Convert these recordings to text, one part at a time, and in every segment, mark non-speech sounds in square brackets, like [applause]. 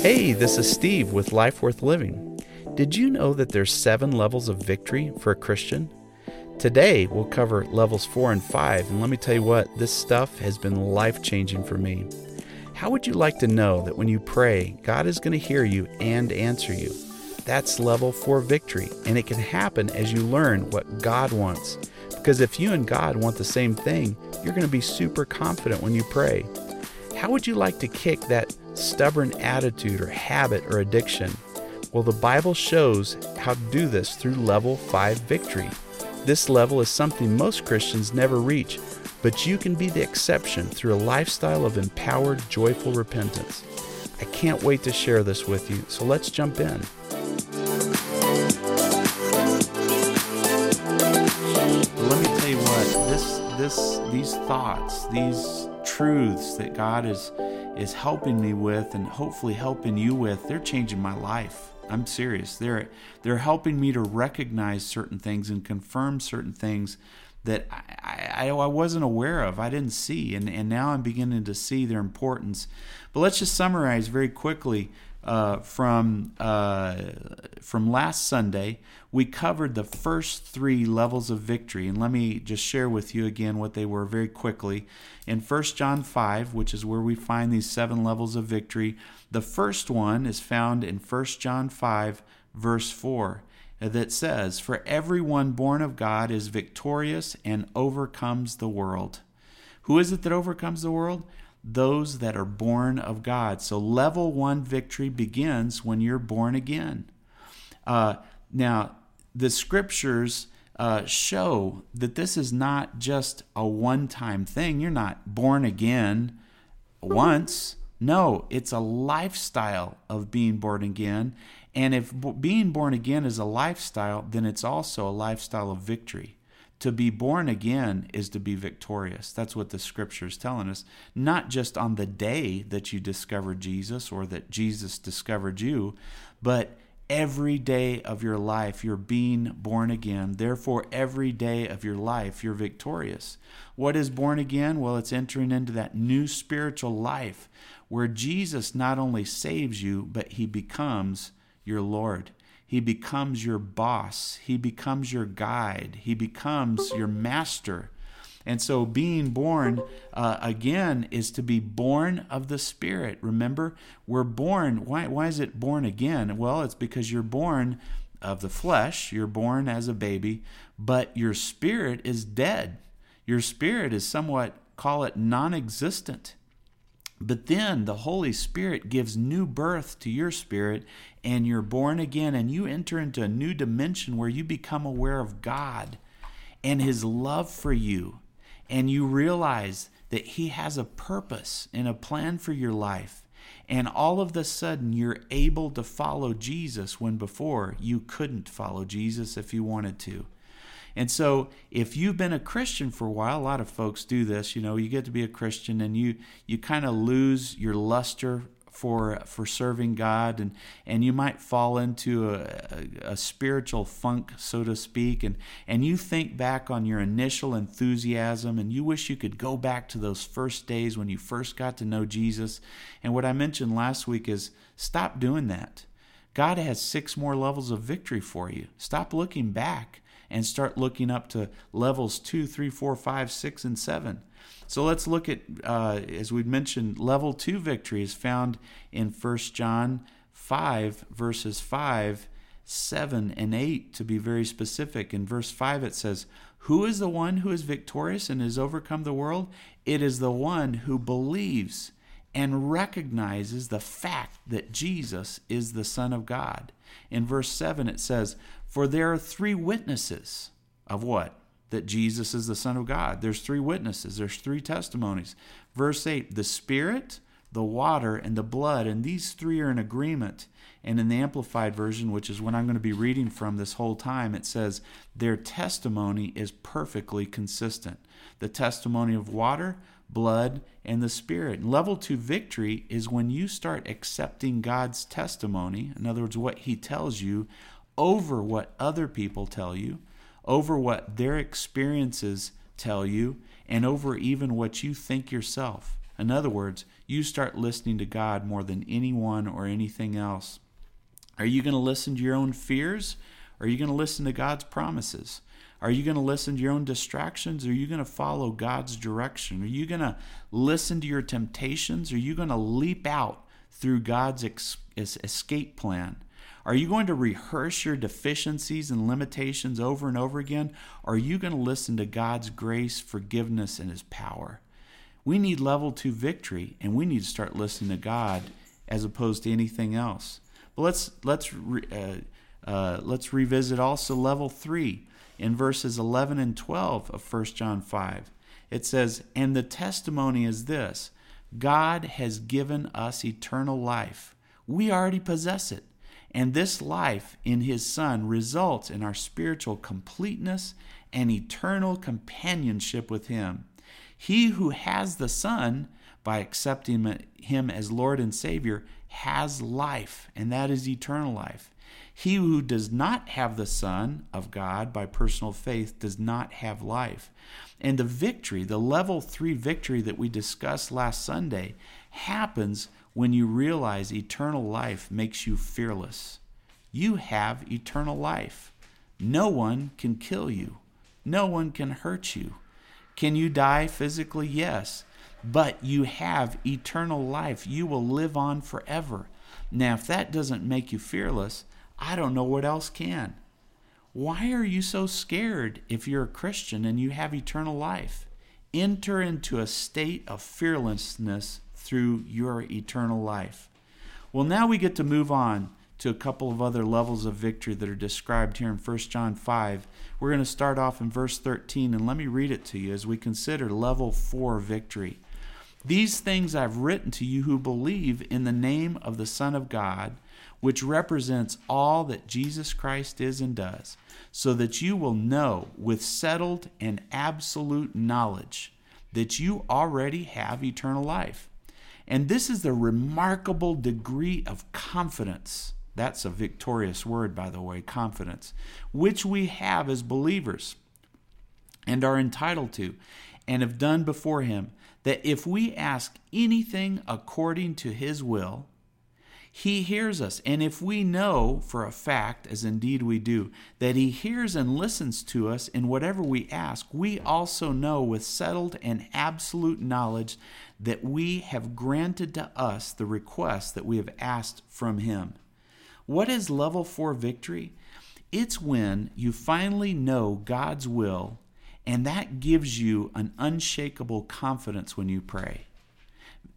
Hey, this is Steve with Life Worth Living. Did you know that there's 7 levels of victory for a Christian? Today, we'll cover levels 4 and 5, and let me tell you what, this stuff has been life-changing for me. How would you like to know that when you pray, God is going to hear you and answer you? That's level 4 victory, and it can happen as you learn what God wants. Because if you and God want the same thing, you're going to be super confident when you pray. How would you like to kick that stubborn attitude or habit or addiction? Well, the Bible shows how to do this through level 5 victory. This level is something most Christians never reach, but you can be the exception through a lifestyle of empowered, joyful repentance. I can't wait to share this with you, so let's jump in. Let me tell you what, this this these thoughts, these truths that God is is helping me with and hopefully helping you with, they're changing my life. I'm serious. They're they're helping me to recognize certain things and confirm certain things that I, I, I, wasn't aware of. I didn't see, and, and now I'm beginning to see their importance. But let's just summarize very quickly uh, from uh, from last Sunday, we covered the first three levels of victory, and let me just share with you again what they were very quickly. In 1 John 5, which is where we find these seven levels of victory, the first one is found in 1 John 5, verse 4, that says, "For everyone born of God is victorious and overcomes the world." Who is it that overcomes the world? Those that are born of God. So, level one victory begins when you're born again. Uh, now, the scriptures uh, show that this is not just a one time thing. You're not born again once. No, it's a lifestyle of being born again. And if being born again is a lifestyle, then it's also a lifestyle of victory. To be born again is to be victorious. That's what the scripture is telling us. Not just on the day that you discovered Jesus or that Jesus discovered you, but every day of your life you're being born again. Therefore, every day of your life you're victorious. What is born again? Well, it's entering into that new spiritual life where Jesus not only saves you, but he becomes your Lord. He becomes your boss. He becomes your guide. He becomes your master. And so, being born uh, again is to be born of the Spirit. Remember, we're born. Why, why is it born again? Well, it's because you're born of the flesh, you're born as a baby, but your spirit is dead. Your spirit is somewhat, call it non existent. But then the Holy Spirit gives new birth to your spirit, and you're born again, and you enter into a new dimension where you become aware of God and His love for you. And you realize that He has a purpose and a plan for your life. And all of the sudden, you're able to follow Jesus when before you couldn't follow Jesus if you wanted to. And so, if you've been a Christian for a while, a lot of folks do this. You know, you get to be a Christian and you you kind of lose your luster for for serving God, and and you might fall into a, a, a, spiritual funk, so to speak, and and you think back on your initial enthusiasm, and you wish you could go back to those first days when you first got to know Jesus. And what I mentioned last week is stop doing that. God has six more levels of victory for you. Stop looking back and start looking up to levels two, three, four, five, six, and 7. So let's look at, uh, as we mentioned, level 2 victory is found in 1 John 5, verses 5, 7, and 8, to be very specific. In verse 5, it says, Who is the one who is victorious and has overcome the world? It is the one who believes and recognizes the fact that Jesus is the Son of God. In verse 7, it says, For there are three witnesses of what? That Jesus is the Son of God. There's three witnesses, there's three testimonies. Verse 8, the Spirit, the water, and the blood, and these three are in agreement. And in the Amplified Version, which is what I'm going to be reading from this whole time, it says, Their testimony is perfectly consistent. The testimony of water, blood, and the Spirit. Level two victory is when you start accepting God's testimony, in other words, what He tells you, over what other people tell you, over what their experiences tell you, and over even what you think yourself. In other words, you start listening to God more than anyone or anything else. Are you going to listen to your own fears? Or are you going to listen to God's promises? Are you going to listen to your own distractions? Are you going to follow God's direction? Are you going to listen to your temptations? Are you going to leap out through God's ex- escape plan? Are you going to rehearse your deficiencies and limitations over and over again? Are you going to listen to God's grace, forgiveness, and His power? We need level two victory, and we need to start listening to God as opposed to anything else. But let's let's uh, uh, let's revisit also level three in verses 11 and 12 of 1 John 5. It says, And the testimony is this God has given us eternal life. We already possess it. And this life in His Son results in our spiritual completeness and eternal companionship with Him. He who has the Son, by accepting Him as Lord and Savior, has life, and that is eternal life. He who does not have the Son of God by personal faith does not have life. And the victory, the level three victory that we discussed last Sunday, happens when you realize eternal life makes you fearless. You have eternal life. No one can kill you, no one can hurt you. Can you die physically? Yes. But you have eternal life. You will live on forever. Now, if that doesn't make you fearless, I don't know what else can. Why are you so scared if you're a Christian and you have eternal life? Enter into a state of fearlessness through your eternal life. Well, now we get to move on to a couple of other levels of victory that are described here in 1 John 5. We're going to start off in verse 13, and let me read it to you as we consider level 4 victory. These things I've written to you who believe in the name of the Son of God which represents all that Jesus Christ is and does, so that you will know with settled and absolute knowledge that you already have eternal life. And this is the remarkable degree of confidence. That's a victorious word, by the way, confidence, which we have as believers and are entitled to and have done before Him, that if we ask anything according to His will, he hears us. And if we know for a fact, as indeed we do, that He hears and listens to us in whatever we ask, we also know with settled and absolute knowledge that we have granted to us the request that we have asked from Him. What is level four victory? It's when you finally know God's will, and that gives you an unshakable confidence when you pray.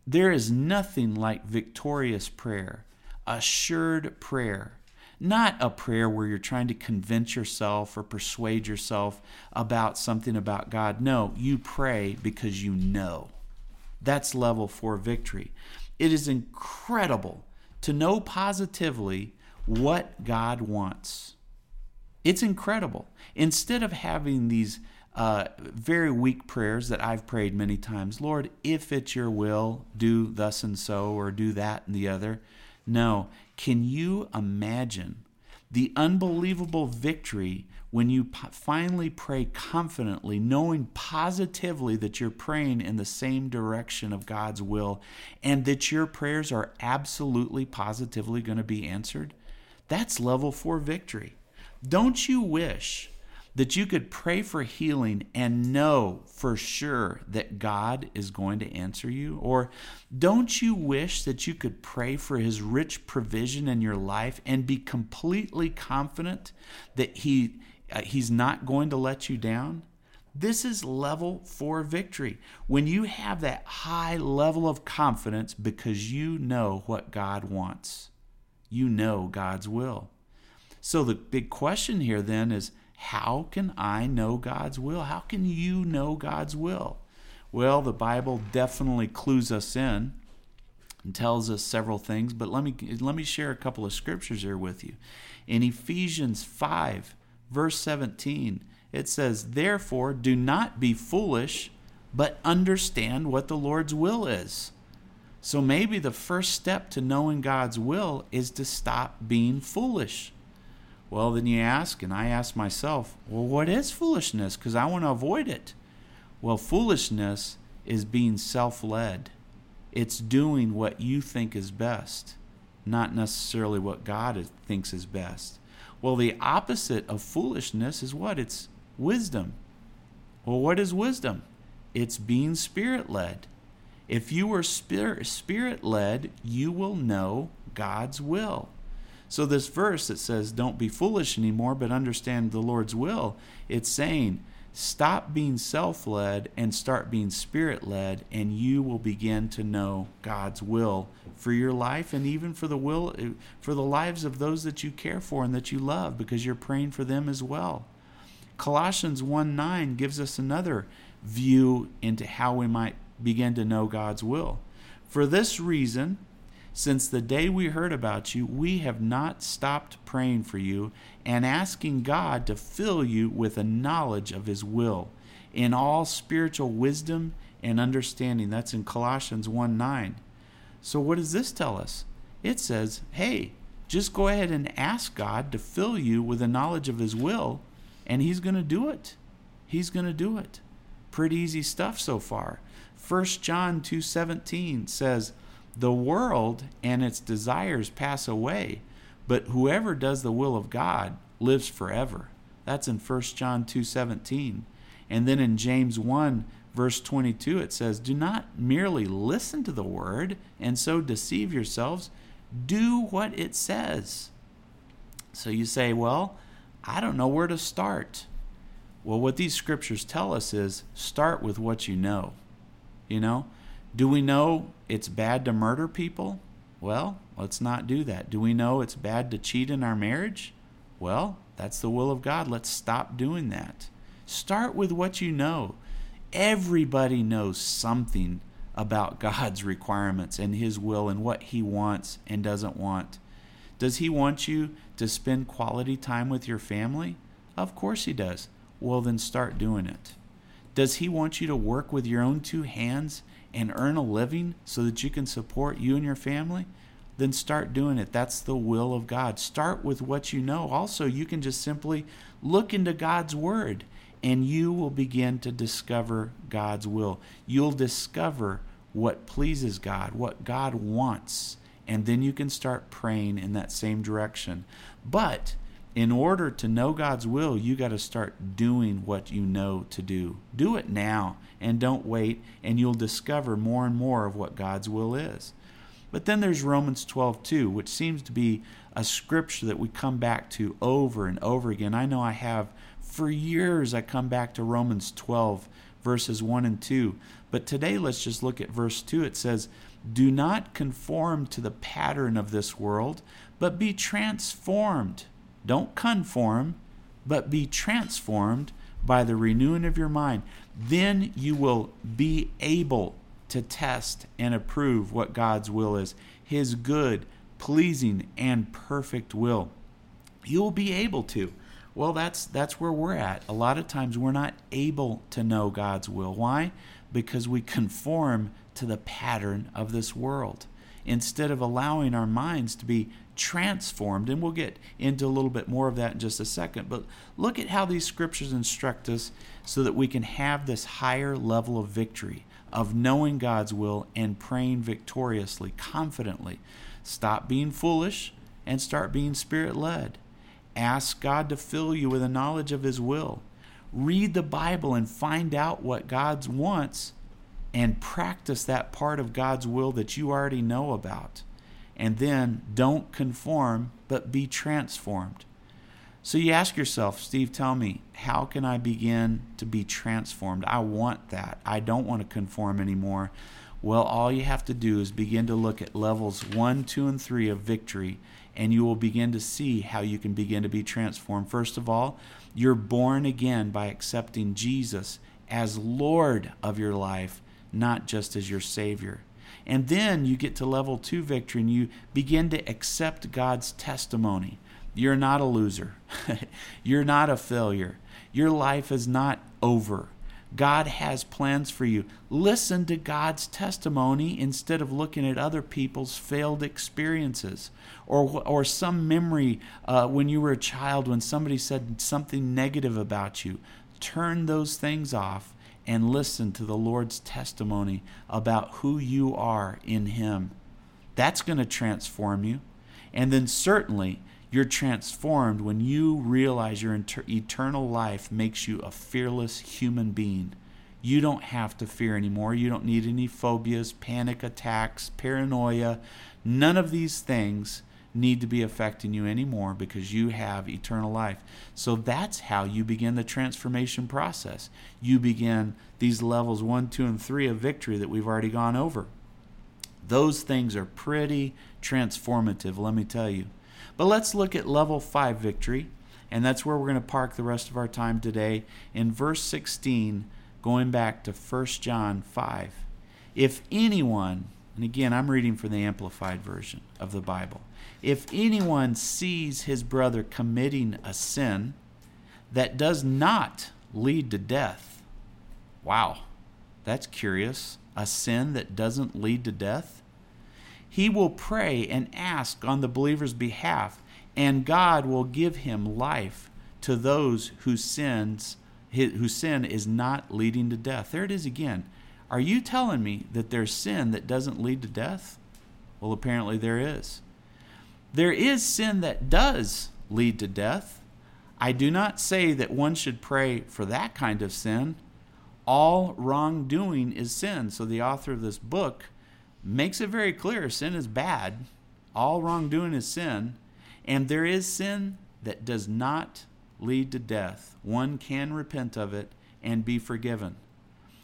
There is nothing like victorious prayer, assured prayer. Not a prayer where you're trying to convince yourself or persuade yourself about something about God. No, you pray because you know. That's level four victory. It is incredible to know positively what God wants. It's incredible. Instead of having these uh, very weak prayers that I've prayed many times. Lord, if it's your will, do thus and so, or do that and the other. No. Can you imagine the unbelievable victory when you finally pray confidently, knowing positively that you're praying in the same direction of God's will and that your prayers are absolutely positively going to be answered? That's level four victory. Don't you wish that you could pray for healing and know for sure that God is going to answer you? Or don't you wish that you could pray for his rich provision in your life and be completely confident that he uh, he's not going to let you down? This is level 4 victory. When you have that high level of confidence because you know what God wants. You know God's will. So the big question here then is how can I know God's will? How can you know God's will? Well, the Bible definitely clues us in and tells us several things, but let me let me share a couple of scriptures here with you. In Ephesians 5, verse 17, it says, "Therefore do not be foolish, but understand what the Lord's will is." So maybe the first step to knowing God's will is to stop being foolish. Well, then you ask, and I ask myself, well, what is foolishness? Because I want to avoid it. Well, foolishness is being self led. It's doing what you think is best, not necessarily what God thinks is best. Well, the opposite of foolishness is what? It's wisdom. Well, what is wisdom? It's being spirit led. If you are spirit led, you will know God's will. So, this verse that says, Don't be foolish anymore, but understand the Lord's will, it's saying, Stop being self led and start being spirit led, and you will begin to know God's will for your life and even for the will for the lives of those that you care for and that you love because you're praying for them as well. Colossians 1 9 gives us another view into how we might begin to know God's will. For this reason, since the day we heard about you, we have not stopped praying for you and asking God to fill you with a knowledge of His will in all spiritual wisdom and understanding. That's in Colossians 1 9. So, what does this tell us? It says, hey, just go ahead and ask God to fill you with a knowledge of His will, and He's going to do it. He's going to do it. Pretty easy stuff so far. 1 John 2:17 says, "The world and its desires pass away, but whoever does the will of God lives forever." That's in 1 John 2:17. And then in James 1 verse 22 it says, "Do not merely listen to the word and so deceive yourselves, do what it says." So you say, "Well, I don't know where to start." Well, what these scriptures tell us is start with what you know. You know, do we know it's bad to murder people? Well, let's not do that. Do we know it's bad to cheat in our marriage? Well, that's the will of God. Let's stop doing that. Start with what you know. Everybody knows something about God's requirements and His will and what He wants and doesn't want. Does He want you to spend quality time with your family? Of course He does. Well, then start doing it. Does He want you to work with your own two hands and earn a living so that you can support you and your family? Then start doing it. That's the will of God. Start with what you know. Also, you can just simply look into God's Word and you will begin to discover God's will. You'll discover what pleases God, what God wants, and then you can start praying in that same direction. But in order to know God's will, you got to start doing what you know to do. Do it now and don't wait, and you'll discover more and more of what God's will is. But then there's Romans 12 2, which seems to be a scripture that we come back to over and over again. I know I have for years, I come back to Romans 12, verses 1 and 2. But today, let's just look at verse 2. It says, Do not conform to the pattern of this world, but be transformed don't conform, but be transformed by the renewing of your mind. Then you will be able to test and approve what God's will is His good, pleasing, and perfect will. You will be able to. Well, that's that's where we're at. A lot of times we're not able to know God's will. Why? Because we conform to the pattern of this world instead of allowing our minds to be transformed. And we'll get into a little bit more of that in just a second. But look at how these scriptures instruct us so that we can have this higher level of victory, of knowing God's will and praying victoriously, confidently. Stop being foolish and start being spirit led. Ask God to fill you with a knowledge of His will. Read the Bible and find out what God wants and practice that part of God's will that you already know about. And then don't conform, but be transformed. So you ask yourself, Steve, tell me, how can I begin to be transformed? I want that. I don't want to conform anymore. Well, all you have to do is begin to look at levels one, two, and three of victory, and you will begin to see how you can begin to be transformed. First of all, you're born again by accepting Jesus as Lord of your life not just as your Savior. And then you get to level two victory and you begin to accept God's testimony. You're not a loser. [laughs] You're not a failure. Your life is not over. God has plans for you. Listen to God's testimony instead of looking at other people's failed experiences or, or some memory uh, when you were a child when somebody said something negative about you. Turn those things off and listen to the Lord's testimony about who you are in Him. That's going to transform you. And then certainly you're transformed when you realize your inter- eternal life makes you a fearless human being. You don't have to fear anymore. You don't need any phobias, panic attacks, paranoia. None of these things need to be affecting you anymore because you have eternal life. So that's how you begin the transformation process. You begin these levels one, two, and three of victory that we've already gone over. Those things are pretty transformative, let me tell you. But let's look at level five victory, and that's where we're going to park the rest of our time today. In verse 16, going back to 1 John 5. If anyone, and again, I'm reading from the Amplified Version of the Bible. If anyone sees his brother committing a sin that does not lead to death, wow, that's curious. A sin that doesn't lead to death? He will pray and ask on the believer's behalf, and God will give him life to those whose sins whose sin is not leading to death. There it is again. Are you telling me that there's sin that doesn't lead to death? Well, apparently there is. There is sin that does lead to death. I do not say that one should pray for that kind of sin. All wrongdoing is sin. So the author of this book makes it very clear sin is bad. All wrongdoing is sin. And there is sin that does not lead to death. One can repent of it and be forgiven.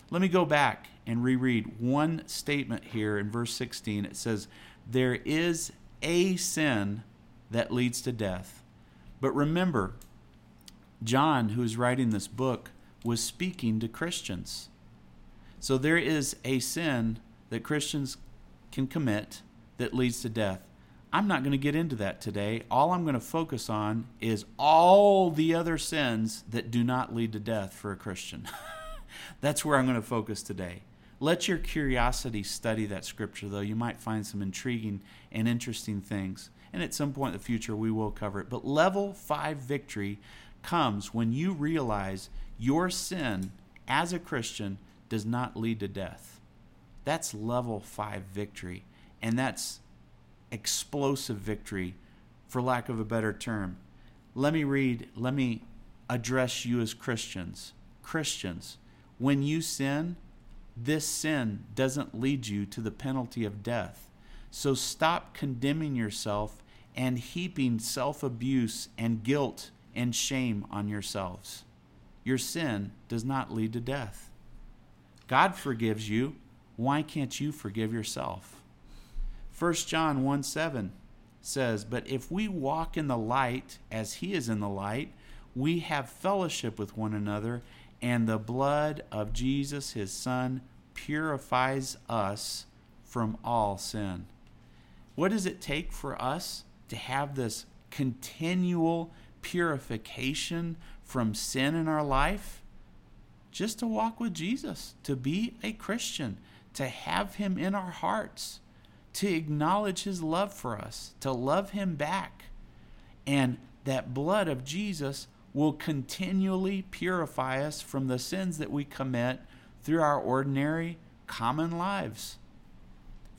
Let me go back and reread one statement here in verse 16. It says, There is a sin that leads to death. But remember, John, who is writing this book, was speaking to Christians. So there is a sin that Christians can commit that leads to death. I'm not going to get into that today. All I'm going to focus on is all the other sins that do not lead to death for a Christian. [laughs] That's where I'm going to focus today. Let your curiosity study that scripture, though. You might find some intriguing and interesting things. And at some point in the future, we will cover it. But level five victory comes when you realize your sin as a Christian does not lead to death. That's level five victory. And that's explosive victory, for lack of a better term. Let me read, let me address you as Christians. Christians, when you sin, this sin doesn't lead you to the penalty of death. So stop condemning yourself and heaping self abuse and guilt and shame on yourselves. Your sin does not lead to death. God forgives you. Why can't you forgive yourself? 1 John 1 7 says, But if we walk in the light as he is in the light, we have fellowship with one another, and the blood of Jesus, his Son, purifies us from all sin. What does it take for us to have this continual purification from sin in our life? Just to walk with Jesus, to be a Christian, to have him in our hearts to acknowledge his love for us, to love him back. And that blood of Jesus will continually purify us from the sins that we commit through our ordinary common lives.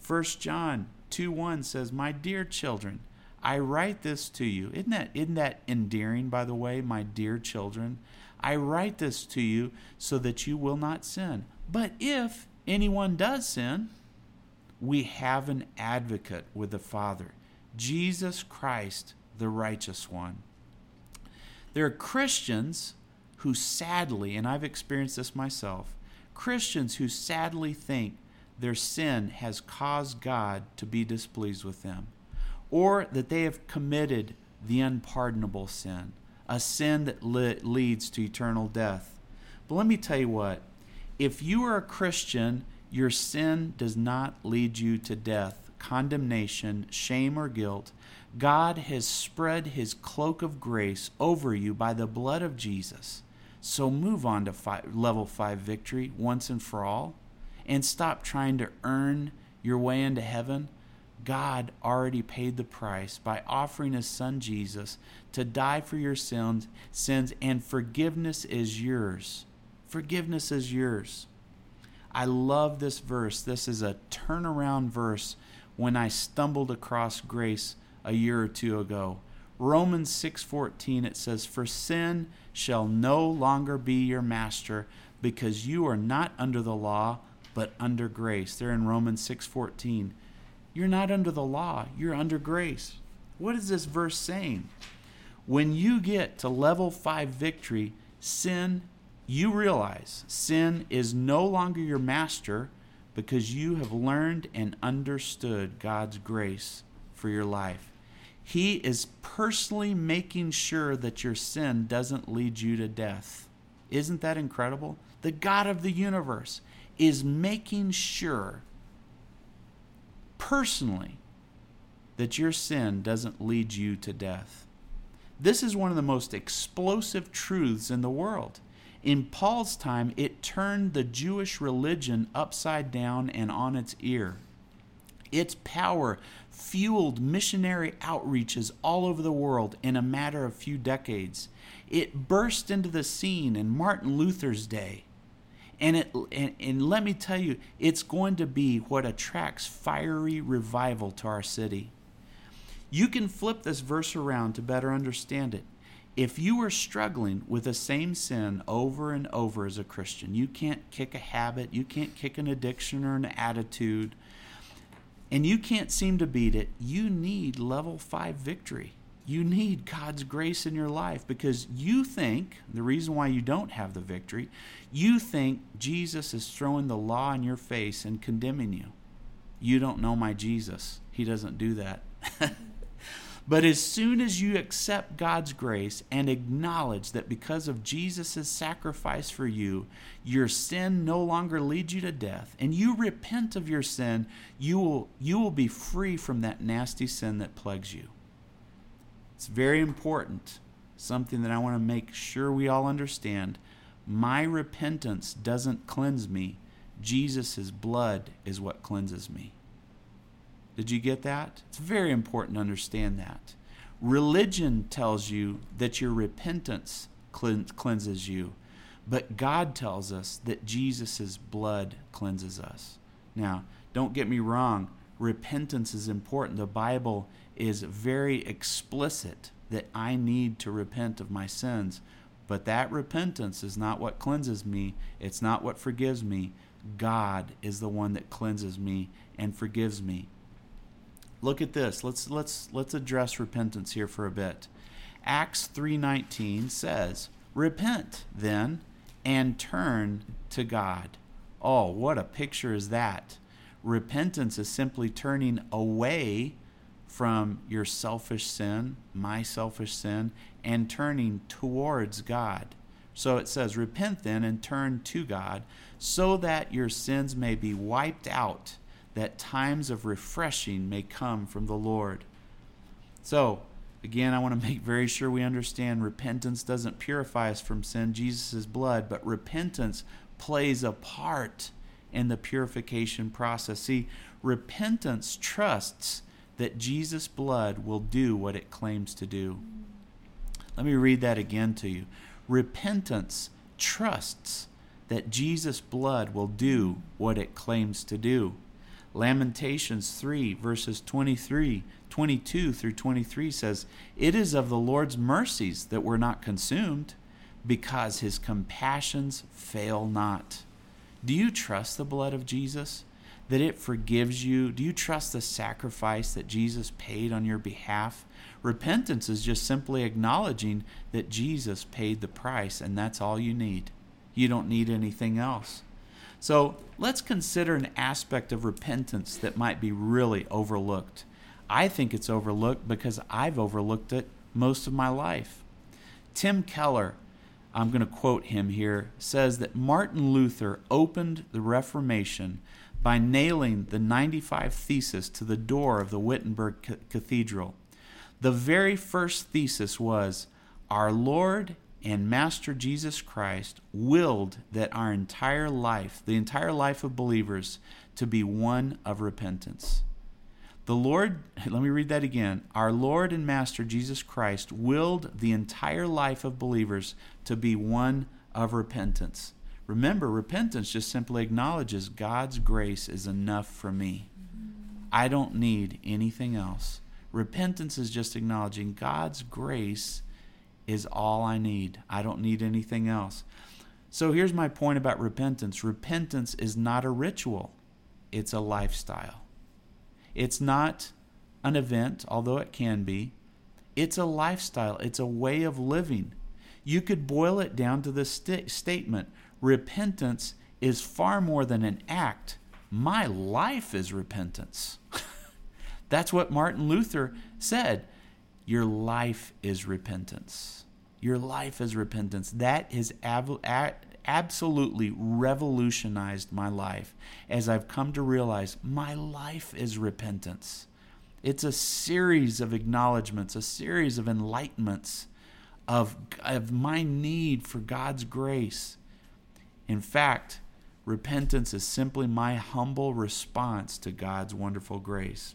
1 John 2 1 says, My dear children, I write this to you. Isn't that, isn't that endearing, by the way, my dear children? I write this to you so that you will not sin. But if anyone does sin, we have an advocate with the Father, Jesus Christ, the righteous one. There are Christians who sadly, and I've experienced this myself, Christians who sadly think their sin has caused God to be displeased with them, or that they have committed the unpardonable sin, a sin that leads to eternal death. But let me tell you what if you are a Christian your sin does not lead you to death, condemnation, shame, or guilt. God has spread his cloak of grace over you by the blood of Jesus. So move on to five, level five victory once and for all and stop trying to earn your way into heaven. God already paid the price by offering his son Jesus to die for your sins, sins and forgiveness is yours Forgiveness is yours. I love this verse. This is a turnaround verse when I stumbled across grace a year or two ago. Romans 6:14 it says for sin shall no longer be your master because you are not under the law but under grace. There in Romans 6:14. You're not under the law, you're under grace. What is this verse saying? When you get to level 5 victory, sin you realize sin is no longer your master because you have learned and understood God's grace for your life. He is personally making sure that your sin doesn't lead you to death. Isn't that incredible? The God of the universe is making sure personally that your sin doesn't lead you to death. This is one of the most explosive truths in the world. In Paul's time, it turned the Jewish religion upside down and on its ear. Its power fueled missionary outreaches all over the world in a matter of few decades. It burst into the scene in Martin Luther's day. And, it, and, and let me tell you, it's going to be what attracts fiery revival to our city. You can flip this verse around to better understand it. If you are struggling with the same sin over and over as a Christian, you can't kick a habit, you can't kick an addiction or an attitude, and you can't seem to beat it, you need level five victory. You need God's grace in your life because you think, the reason why you don't have the victory, you think Jesus is throwing the law in your face and condemning you. You don't know my Jesus. He doesn't do that. [laughs] But as soon as you accept God's grace and acknowledge that because of Jesus' sacrifice for you, your sin no longer leads you to death, and you repent of your sin, you will, you will be free from that nasty sin that plagues you. It's very important, something that I want to make sure we all understand. My repentance doesn't cleanse me, Jesus' blood is what cleanses me. Did you get that? It's very important to understand that. Religion tells you that your repentance cleanses you, but God tells us that Jesus' blood cleanses us. Now, don't get me wrong, repentance is important. The Bible is very explicit that I need to repent of my sins, but that repentance is not what cleanses me, it's not what forgives me. God is the one that cleanses me and forgives me. Look at this. Let's let's let's address repentance here for a bit. Acts 3:19 says, "Repent then and turn to God." Oh, what a picture is that? Repentance is simply turning away from your selfish sin, my selfish sin, and turning towards God. So it says, Repent then and turn to God, so that your sins may be wiped out that times of refreshing may come from the Lord. So, again, I want to make very sure we understand repentance doesn't purify us from sin, Jesus' blood, but repentance plays a part in the purification process. See, repentance trusts that Jesus' blood will do what it claims to do. Let me read that again to you. Repentance trusts that Jesus' blood will do what it claims to do. Lamentations 3, verses 23, 22 through 23 says, It is of the Lord's mercies that we're not consumed, because his compassions fail not. Do you trust the blood of Jesus? That it forgives you? Do you trust the sacrifice that Jesus paid on your behalf? Repentance is just simply acknowledging that Jesus paid the price, and that's all you need. You don't need anything else. So let's consider an aspect of repentance that might be really overlooked. I think it's overlooked because I've overlooked it most of my life. Tim Keller, I'm going to quote him here, says that Martin Luther opened the Reformation by nailing the 95 Thesis to the door of the Wittenberg Cathedral. The very first thesis was Our Lord and Master Jesus Christ willed that our entire life, the entire life of believers, to be one of repentance. The Lord, [laughs] let me read that again. Our Lord and Master Jesus Christ willed the entire life of believers to be one of repentance. Remember, repentance just simply acknowledges God's grace is enough for me. I don't need anything else. Repentance is just acknowledging God's grace is all I need. I don't need anything else. So here's my point about repentance repentance is not a ritual, it's a lifestyle. It's not an event, although it can be. It's a lifestyle, it's a way of living. You could boil it down to this st- statement repentance is far more than an act. My life is repentance. [laughs] That's what Martin Luther said. Your life is repentance. Your life is repentance. That has ab- absolutely revolutionized my life as I've come to realize my life is repentance. It's a series of acknowledgments, a series of enlightenments of, of my need for God's grace in fact, repentance is simply my humble response to God's wonderful grace.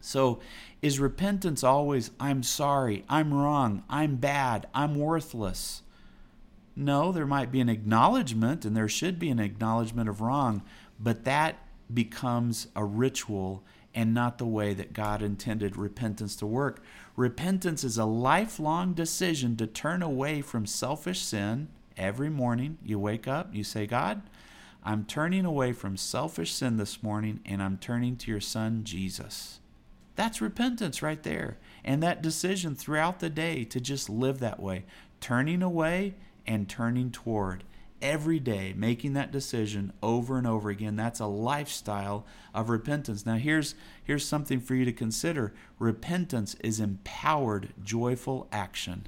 So, is repentance always, I'm sorry, I'm wrong, I'm bad, I'm worthless? No, there might be an acknowledgement, and there should be an acknowledgement of wrong, but that becomes a ritual and not the way that God intended repentance to work. Repentance is a lifelong decision to turn away from selfish sin Every morning you wake up, you say, God, I'm turning away from selfish sin this morning and I'm turning to your son, Jesus. That's repentance right there. And that decision throughout the day to just live that way, turning away and turning toward every day, making that decision over and over again. That's a lifestyle of repentance. Now, here's, here's something for you to consider repentance is empowered, joyful action.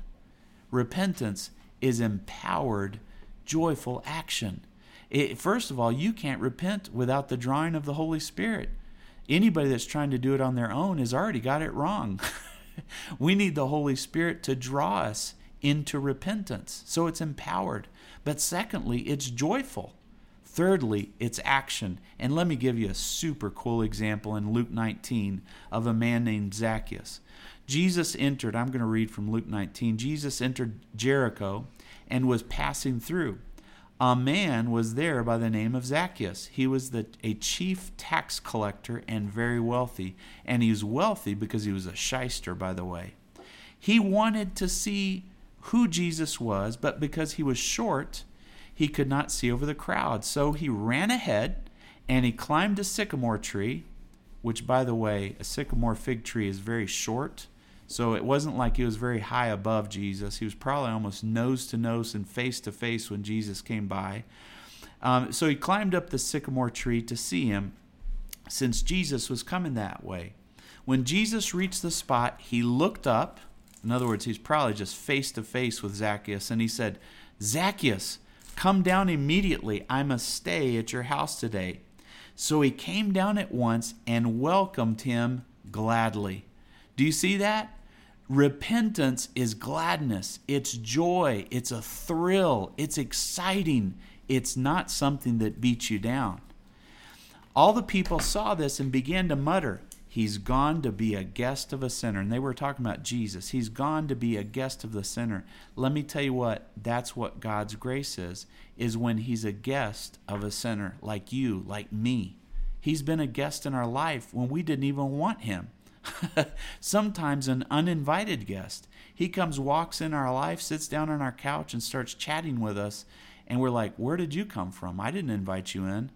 Repentance is empowered, joyful action. It, first of all, you can't repent without the drawing of the Holy Spirit. Anybody that's trying to do it on their own has already got it wrong. [laughs] we need the Holy Spirit to draw us into repentance. So it's empowered. But secondly, it's joyful. Thirdly, it's action. And let me give you a super cool example in Luke 19 of a man named Zacchaeus. Jesus entered, I'm going to read from Luke 19. Jesus entered Jericho and was passing through. A man was there by the name of Zacchaeus. He was the, a chief tax collector and very wealthy. And he was wealthy because he was a shyster, by the way. He wanted to see who Jesus was, but because he was short, he could not see over the crowd. So he ran ahead and he climbed a sycamore tree, which, by the way, a sycamore fig tree is very short so it wasn't like he was very high above Jesus. He was probably almost nose to nose and face to face when Jesus came by. Um, so he climbed up the sycamore tree to see him since Jesus was coming that way. When Jesus reached the spot, he looked up. In other words, he's probably just face to face with Zacchaeus, and he said, Zacchaeus, come down immediately. I must stay at your house today. So he came down at once and welcomed him gladly. Do you see that? Repentance is gladness, it's joy, it's a thrill, it's exciting. It's not something that beats you down. All the people saw this and began to mutter, He's gone to be a guest of a sinner. And they were talking about Jesus. He's gone to be a guest of the sinner. Let me tell you what, that's what God's grace is, is when He's a guest of a sinner like you, like me. He's been a guest in our life when we didn't even want Him. [laughs] Sometimes an uninvited guest. He comes, walks in our life, sits down on our couch, and starts chatting with us. And we're like, Where did you come from? I didn't invite you in.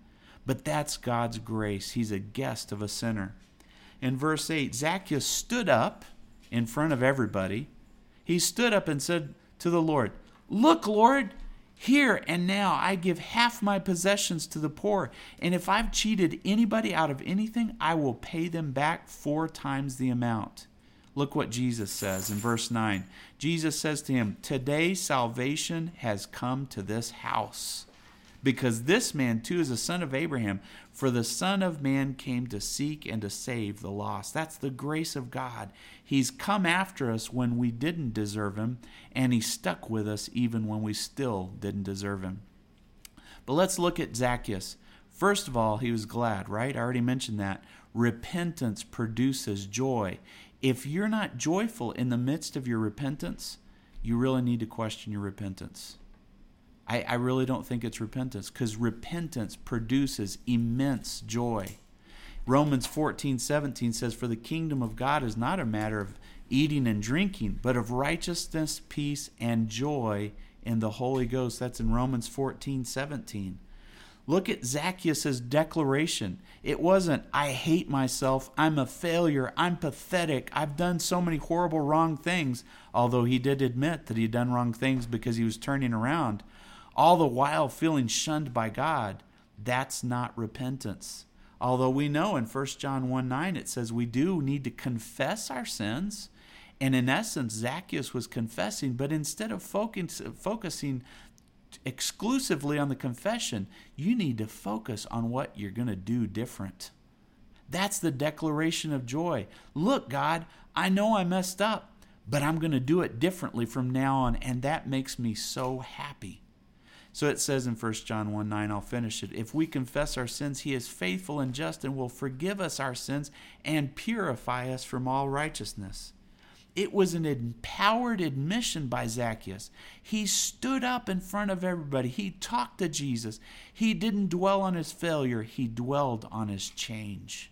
But that's God's grace. He's a guest of a sinner. In verse 8, Zacchaeus stood up in front of everybody. He stood up and said to the Lord, Look, Lord, here and now, I give half my possessions to the poor, and if I've cheated anybody out of anything, I will pay them back four times the amount. Look what Jesus says in verse 9. Jesus says to him, Today salvation has come to this house because this man too is a son of Abraham. For the Son of Man came to seek and to save the lost. That's the grace of God. He's come after us when we didn't deserve him, and he stuck with us even when we still didn't deserve him. But let's look at Zacchaeus. First of all, he was glad, right? I already mentioned that. Repentance produces joy. If you're not joyful in the midst of your repentance, you really need to question your repentance. I, I really don't think it's repentance because repentance produces immense joy. Romans 14, 17 says, For the kingdom of God is not a matter of eating and drinking, but of righteousness, peace, and joy in the Holy Ghost. That's in Romans 14, 17. Look at Zacchaeus' declaration. It wasn't, I hate myself, I'm a failure, I'm pathetic, I've done so many horrible wrong things, although he did admit that he had done wrong things because he was turning around, all the while feeling shunned by God. That's not repentance. Although we know in 1 John 1 9 it says we do need to confess our sins. And in essence, Zacchaeus was confessing, but instead of focus, focusing exclusively on the confession, you need to focus on what you're going to do different. That's the declaration of joy. Look, God, I know I messed up, but I'm going to do it differently from now on, and that makes me so happy. So it says in 1 John 1 9, I'll finish it. If we confess our sins, he is faithful and just and will forgive us our sins and purify us from all righteousness. It was an empowered admission by Zacchaeus. He stood up in front of everybody. He talked to Jesus. He didn't dwell on his failure, he dwelled on his change.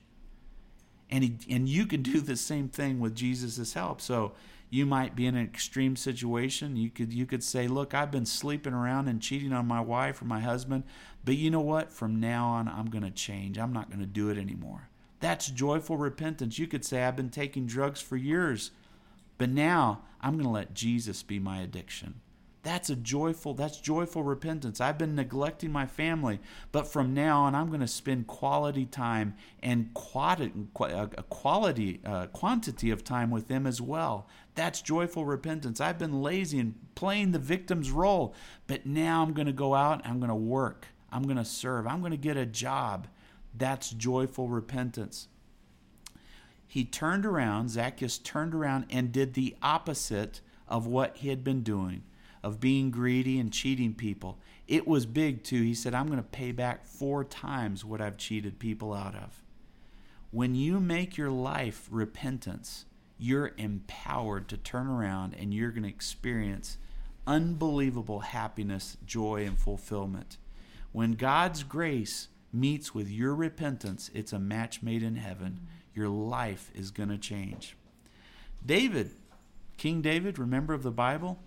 And, he, and you can do the same thing with Jesus' help. So you might be in an extreme situation. You could you could say, "Look, I've been sleeping around and cheating on my wife or my husband, but you know what? From now on, I'm going to change. I'm not going to do it anymore." That's joyful repentance. You could say, "I've been taking drugs for years." But now I'm going to let Jesus be my addiction. That's a joyful, that's joyful repentance. I've been neglecting my family, but from now on, I'm going to spend quality time and quality, a quality, uh, quantity of time with them as well. That's joyful repentance. I've been lazy and playing the victim's role, but now I'm going to go out I'm going to work. I'm going to serve. I'm going to get a job. That's joyful repentance he turned around, Zacchaeus turned around and did the opposite of what he had been doing, of being greedy and cheating people. It was big too. He said, I'm going to pay back four times what I've cheated people out of. When you make your life repentance, you're empowered to turn around and you're going to experience unbelievable happiness, joy, and fulfillment. When God's grace meets with your repentance, it's a match made in heaven your life is going to change. David, King David, remember of the Bible?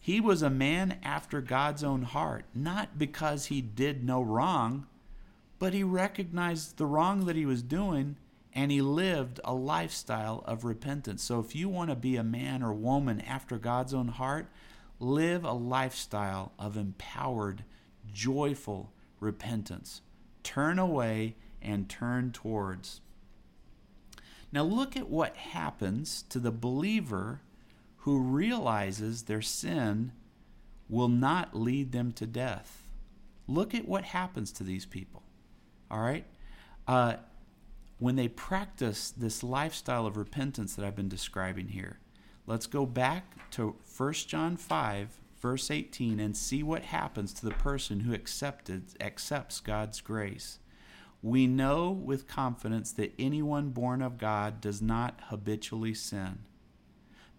He was a man after God's own heart, not because he did no wrong, but he recognized the wrong that he was doing and he lived a lifestyle of repentance. So if you want to be a man or woman after God's own heart, live a lifestyle of empowered, joyful repentance. Turn away and turn towards. Now, look at what happens to the believer who realizes their sin will not lead them to death. Look at what happens to these people. All right? Uh, when they practice this lifestyle of repentance that I've been describing here, let's go back to 1 John 5, verse 18, and see what happens to the person who accepted, accepts God's grace. We know with confidence that anyone born of God does not habitually sin.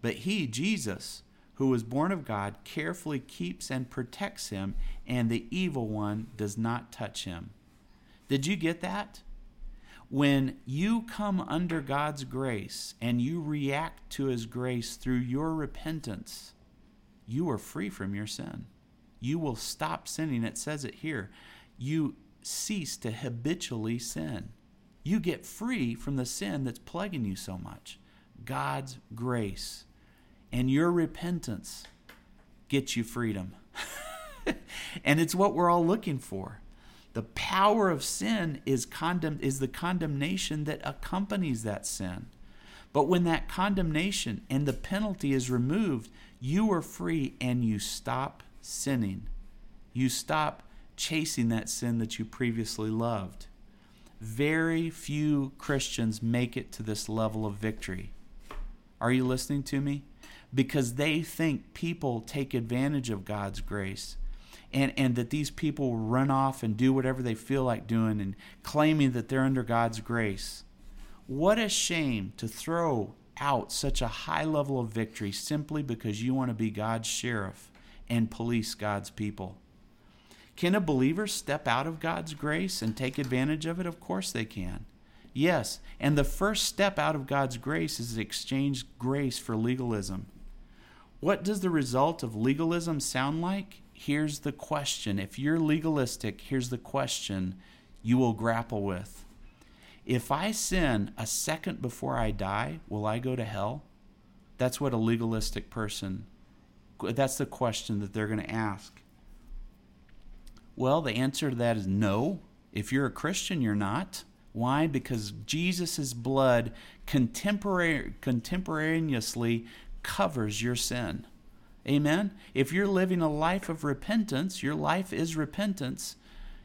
But he, Jesus, who was born of God, carefully keeps and protects him, and the evil one does not touch him. Did you get that? When you come under God's grace and you react to his grace through your repentance, you are free from your sin. You will stop sinning. It says it here. You cease to habitually sin. You get free from the sin that's plaguing you so much. God's grace and your repentance gets you freedom. [laughs] and it's what we're all looking for. The power of sin is condemn is the condemnation that accompanies that sin. But when that condemnation and the penalty is removed, you are free and you stop sinning. You stop chasing that sin that you previously loved. Very few Christians make it to this level of victory. Are you listening to me? Because they think people take advantage of God's grace and, and that these people run off and do whatever they feel like doing and claiming that they're under God's grace. What a shame to throw out such a high level of victory simply because you want to be God's sheriff and police God's people. Can a believer step out of God's grace and take advantage of it? Of course they can. Yes, and the first step out of God's grace is to exchange grace for legalism. What does the result of legalism sound like? Here's the question. If you're legalistic, here's the question you will grapple with. If I sin a second before I die, will I go to hell? That's what a legalistic person that's the question that they're going to ask. Well, the answer to that is no. If you're a Christian, you're not. Why? Because Jesus' blood contemporaneously covers your sin. Amen? If you're living a life of repentance, your life is repentance.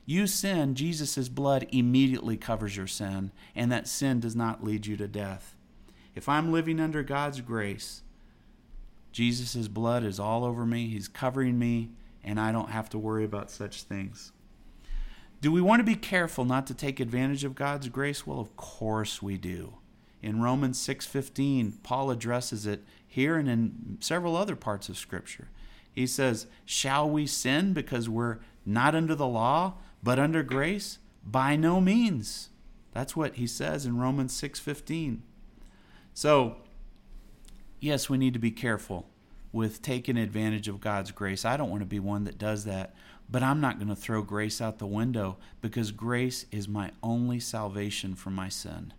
You sin, Jesus' blood immediately covers your sin, and that sin does not lead you to death. If I'm living under God's grace, Jesus' blood is all over me, He's covering me, and I don't have to worry about such things. Do we want to be careful not to take advantage of God's grace? Well, of course we do. In Romans 6:15, Paul addresses it here and in several other parts of scripture. He says, "Shall we sin because we're not under the law, but under grace? By no means." That's what he says in Romans 6:15. So, yes, we need to be careful with taking advantage of God's grace. I don't want to be one that does that, but I'm not going to throw grace out the window because grace is my only salvation from my sin.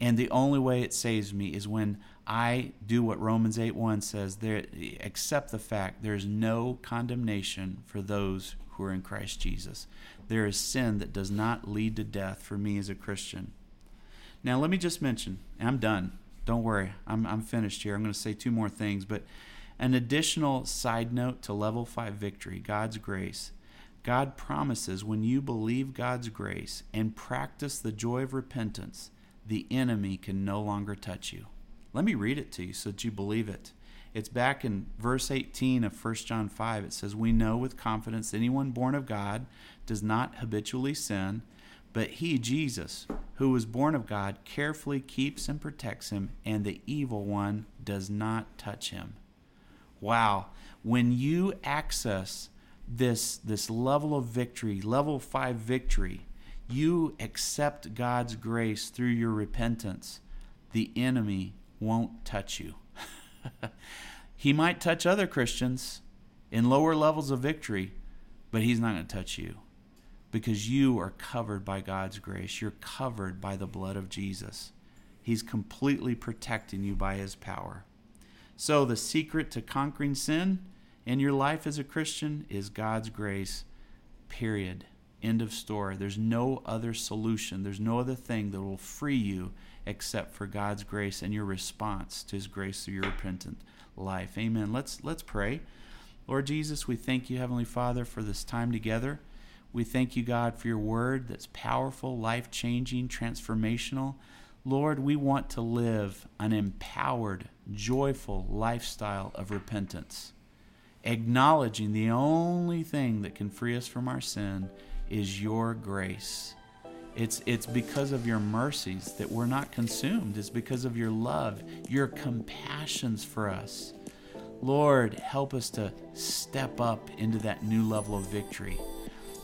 And the only way it saves me is when I do what Romans 8 1 says, there, accept the fact there's no condemnation for those who are in Christ Jesus. There is sin that does not lead to death for me as a Christian. Now, let me just mention, I'm done. Don't worry, I'm, I'm finished here. I'm going to say two more things. But an additional side note to level 5 victory God's grace. God promises when you believe God's grace and practice the joy of repentance, the enemy can no longer touch you. Let me read it to you so that you believe it. It's back in verse 18 of 1 John 5. It says, We know with confidence anyone born of God does not habitually sin, but he, Jesus, who was born of God, carefully keeps and protects him, and the evil one does not touch him. Wow. When you access this, this level of victory, level five victory, you accept God's grace through your repentance, the enemy won't touch you. [laughs] he might touch other Christians in lower levels of victory, but he's not going to touch you because you are covered by God's grace. You're covered by the blood of Jesus. He's completely protecting you by his power. So, the secret to conquering sin in your life as a Christian is God's grace, period. End of story. There's no other solution. There's no other thing that will free you except for God's grace and your response to his grace through your repentant life. Amen. Let's let's pray. Lord Jesus, we thank you, Heavenly Father, for this time together. We thank you, God, for your word that's powerful, life changing, transformational. Lord, we want to live an empowered, joyful lifestyle of repentance, acknowledging the only thing that can free us from our sin is your grace. It's, it's because of your mercies that we're not consumed. It's because of your love, your compassions for us. Lord, help us to step up into that new level of victory.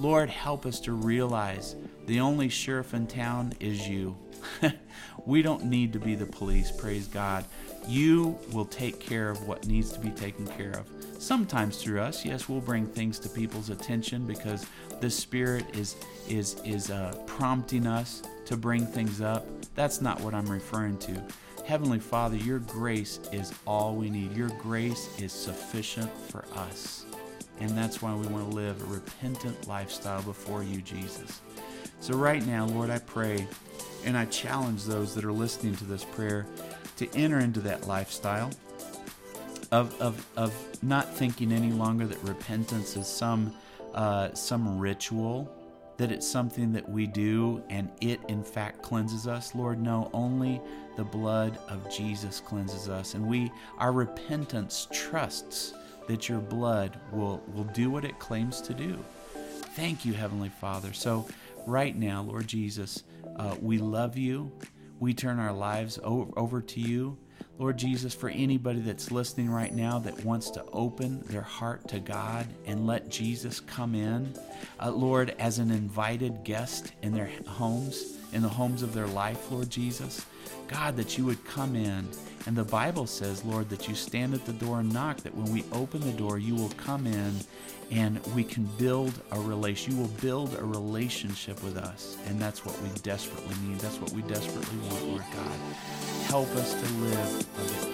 Lord, help us to realize the only sheriff in town is you. [laughs] we don't need to be the police, praise God. You will take care of what needs to be taken care of. Sometimes through us, yes, we'll bring things to people's attention because the Spirit is is is uh, prompting us to bring things up. That's not what I'm referring to. Heavenly Father, your grace is all we need. Your grace is sufficient for us. And that's why we want to live a repentant lifestyle before you, Jesus. So, right now, Lord, I pray and I challenge those that are listening to this prayer to enter into that lifestyle of, of, of not thinking any longer that repentance is some, uh, some ritual, that it's something that we do and it, in fact, cleanses us. Lord, no, only the blood of Jesus cleanses us. And we, our repentance trusts that your blood will, will do what it claims to do. Thank you, Heavenly Father. So, right now, Lord Jesus, uh, we love you. We turn our lives over, over to you. Lord Jesus, for anybody that's listening right now that wants to open their heart to God and let Jesus come in, uh, Lord, as an invited guest in their homes, in the homes of their life, Lord Jesus, God, that you would come in. And the Bible says, Lord, that you stand at the door and knock, that when we open the door, you will come in and we can build a relation. You will build a relationship with us. And that's what we desperately need. That's what we desperately want, Lord God. Help us to live